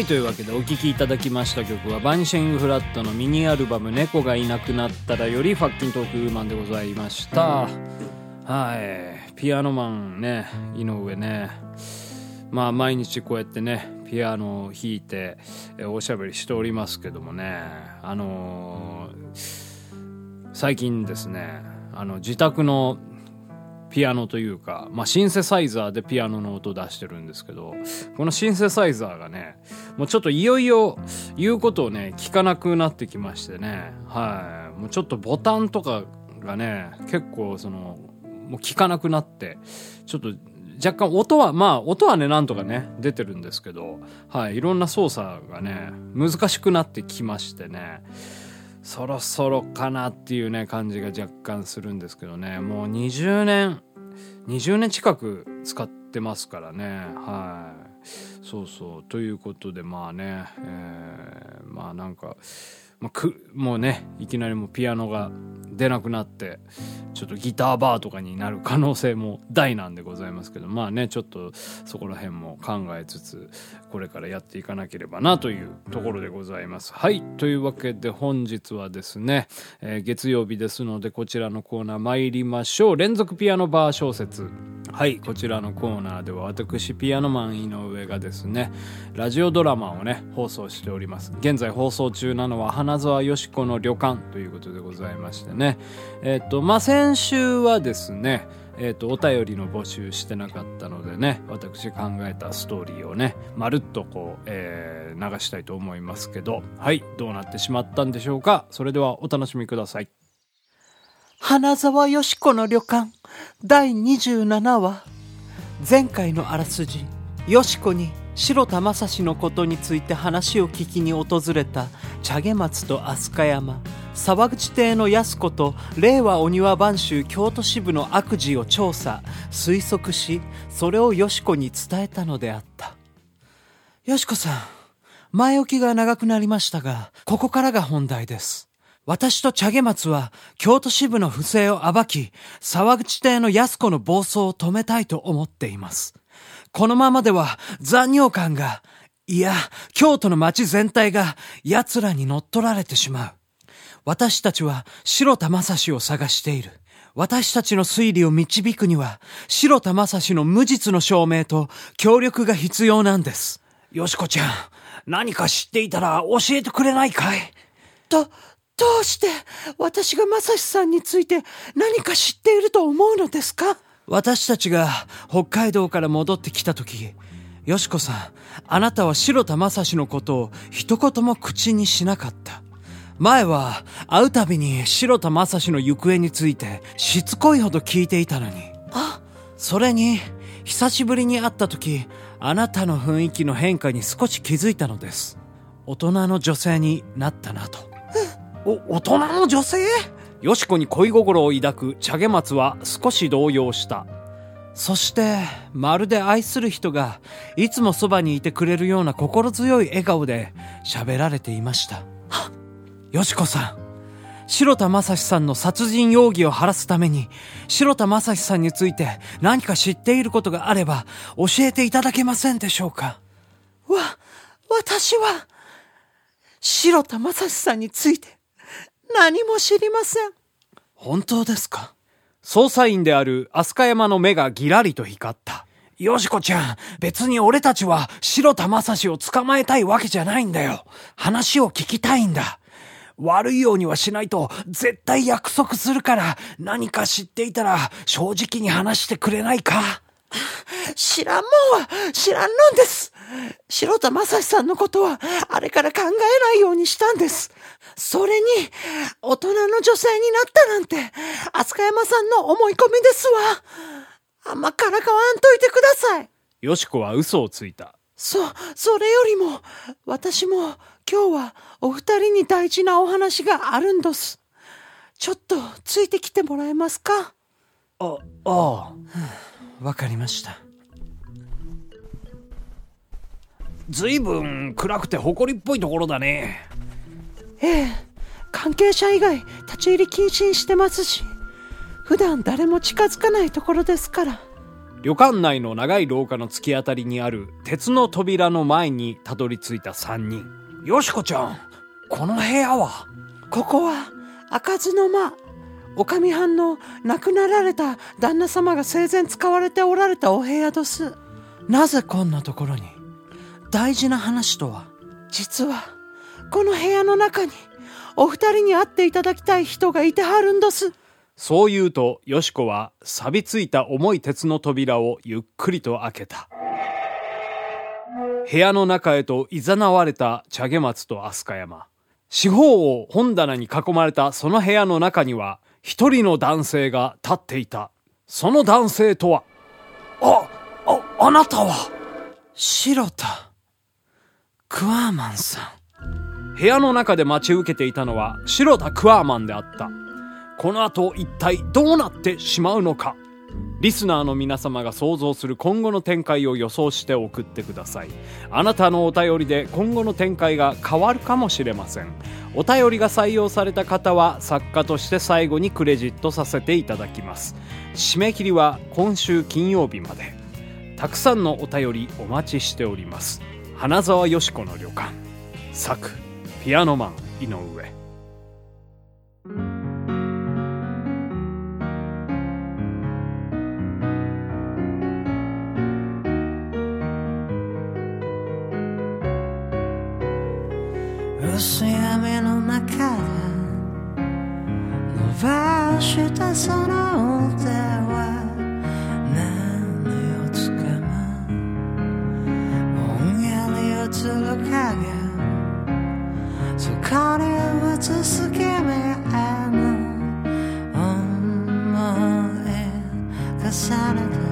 はいというわけでお聴きいただきました曲はバニシングフラットのミニアルバム「猫がいなくなったら」よりファッキントークウーマンでございました。はい。ピアノマンね井上ね。まあ毎日こうやってねピアノを弾いてえおしゃべりしておりますけどもね。あのー最近ですねあの自宅のピアノというか、まあ、シンセサイザーでピアノの音を出してるんですけどこのシンセサイザーがねもうちょっといよいよ言うことをね聞かなくなってきましてね。はい。もうちょっとボタンとかがね結構そのもう聞かなくなってちょっと若干音はまあ音はねなんとかね出てるんですけどはい。いろんな操作がね難しくなってきましてね。そろそろかなっていうね感じが若干するんですけどね。もう20年20年近く使ってますからね。はい。そうそう。ということでまあね、えーまあなんか、まあ、くもうねいきなりもピアノが出なくなってちょっとギターバーとかになる可能性も大なんでございますけどまあねちょっとそこら辺も考えつつこれからやっていかなければなというところでございます。はいというわけで本日はですね、えー月曜日ですのでこちらのコーナー参りましょう。連続ピアノバー小説。はいこちらのコーナーでは私ピアノマン井上がですねラジオドラマをね放送しております。現在放送中なのは花沢よし子の旅館ということでございましてね。えっ、とまあ先週はですねえー、とお便りの募集してなかったのでね私考えたストーリーをねまるっとこう、えー流したいと思いますけどはいどうなってしまったんでしょうか。それではお楽しみください。花沢よし子の旅館。第27話。前回のあらすじ。よし子に白田正史のことについて話を聞きに訪れた茶毛松と飛鳥山。沢口邸の安子と令和お庭番衆京都支部の悪事を調査。推測しそれをよし子に伝えたのであった。よしこさん前置きが長くなりましたがここからが本題です。私と茶毛松は京都支部の不正を暴き、沢口邸の安子の暴走を止めたいと思っています。このままでは残尿感が、いや、京都の町全体が奴らに乗っ取られてしまう。私たちは白田正史を探している。私たちの推理を導くには、白田正史の無実の証明と協力が必要なんです。よしこちゃん、何か知っていたら教えてくれないかいと、どうして私が正史さんについて何か知っていると思うのですか？私たちが北海道から戻ってきた時、よしこさん、あなたは白田正史のことを一言も口にしなかった。前は会うたびに白田正史の行方についてしつこいほど聞いていたのに。あ、それに、久しぶりに会った時、あなたの雰囲気の変化に少し気づいたのです。大人の女性になったなとお大人の女性？よしこに恋心を抱く茶毛松は少し動揺した。そしてまるで愛する人がいつもそばにいてくれるような心強い笑顔で喋られていました。よしこさん白田正史さんの殺人容疑を晴らすために白田正史さんについて何か知っていることがあれば教えていただけませんでしょうか？わ、私は、白田正史さんについて何も知りません。本当ですか？捜査員である飛鳥山の目がギラリと光った。よしこちゃん、別に俺たちは白田正史を捕まえたいわけじゃないんだよ。話を聞きたいんだ。悪いようにはしないと絶対約束するから何か知っていたら正直に話してくれないか？知らんもんは知らんのんです。白田正史さんのことは、あれから考えないようにしたんです。それに、大人の女性になったなんて、飛鳥山さんの思い込みですわ。あんまからかわんといてください。よしこは嘘をついた。そ、それよりも、私も今日はお二人に大事なお話があるんです。ちょっとついてきてもらえますか？あ、ああ。わかりました。ずいぶん暗くて埃っぽいところだね。ええ、関係者以外立ち入り禁止にしてますし、普段誰も近づかないところですから。旅館内の長い廊下の突き当たりにある鉄の扉の前にたどり着いた三人。よしこちゃん、この部屋は？ここは開かずの間。お上藩の亡くなられた旦那様が生前使われておられたお部屋です。なぜこんなところに？大事な話とは？実は、この部屋の中に、お二人に会っていただきたい人がいてはるんです。そう言うと、よしこは錆びついた重い鉄の扉をゆっくりと開けた。部屋の中へと誘われた茶毛松と飛鳥山。四方を本棚に囲まれたその部屋の中には、一人の男性が立っていた。その男性とは、あ、あ、あなたは、白田、クワーマンさん。部屋の中で待ち受けていたのは白田クワーマンであった。この後一体どうなってしまうのか。リスナーの皆様が想像する今後の展開を予想して送ってください。あなたのお便りで今後の展開が変わるかもしれません。お便りが採用された方は作家として最後にクレジットさせていただきます。締め切りは今週金曜日まで。たくさんのお便りお待ちしております。花沢よしこの旅館。作ピアノマン井上。薄い雨の中で伸ばしたその腕はこに映す君への思い重ねた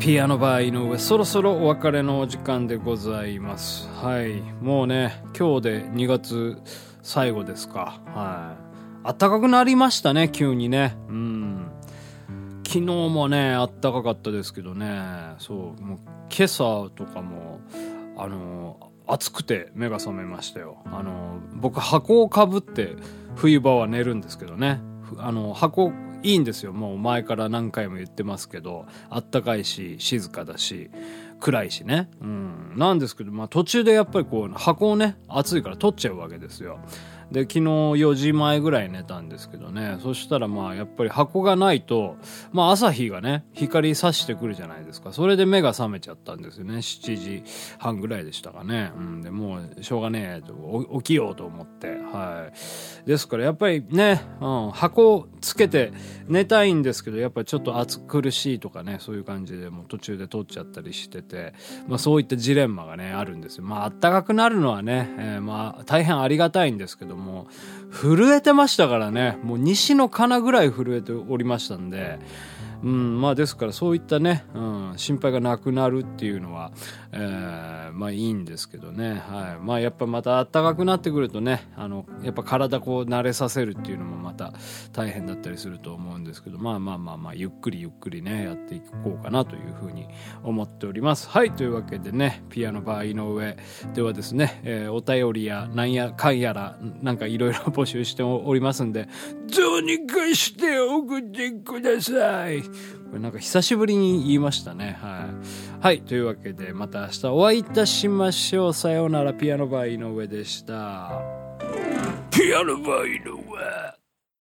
ピアノバー井上そろそろお別れのお時間でございます。はい。もうね今日で2月最後ですか。はい。暖かくなりましたね急にね。うん。昨日もねあったかかったですけどね。そう。もう今朝とかもあの暑くて目が覚めましたよ。あの僕箱をかぶって冬場は寝るんですけどね。あの箱いいんですよ。もう前から何回も言ってますけどあったかいし静かだし暗いしね、うん、なんですけど、まあ、途中でやっぱりこう箱をね暑いから取っちゃうわけですよ。で昨日4時前ぐらい寝たんですけどね。そしたらまあやっぱり箱がないと、まあ、朝日がね光さしてくるじゃないですか。それで目が覚めちゃったんですよね。7時半ぐらいでしたかね、うん、でもうしょうがねえと起きようと思って。はい。ですからやっぱりね、うん、箱つけて寝たいんですけどやっぱりちょっと暑苦しいとかねそういう感じでもう途中で取っちゃったりしてて、まあ、そういったジレンマがねあるんですよ。まあ暖かくなるのはね、えー、まあ大変ありがたいんですけどもう震えてましたからね。もう西のかなぐらい震えておりましたんで。うんまあですからそういったね、うん、心配がなくなるっていうのは、えー、まあいいんですけどね、はい、まあやっぱまた暖かくなってくるとねあのやっぱ体こう慣れさせるっていうのもまた大変だったりすると思うんですけどまあまあまあまあゆっくりゆっくりねやっていこうかなというふうに思っております。はいというわけでねピアノバー井上ではですね、えー、お便りやなんやかんやらなんかいろいろ募集しておりますんでどうにかして送ってください。これなんか久しぶりに言いましたね。はい、はい、というわけでまた明日お会いいたしましょう。さようならピアノバー井上でした。ピアノバー井上。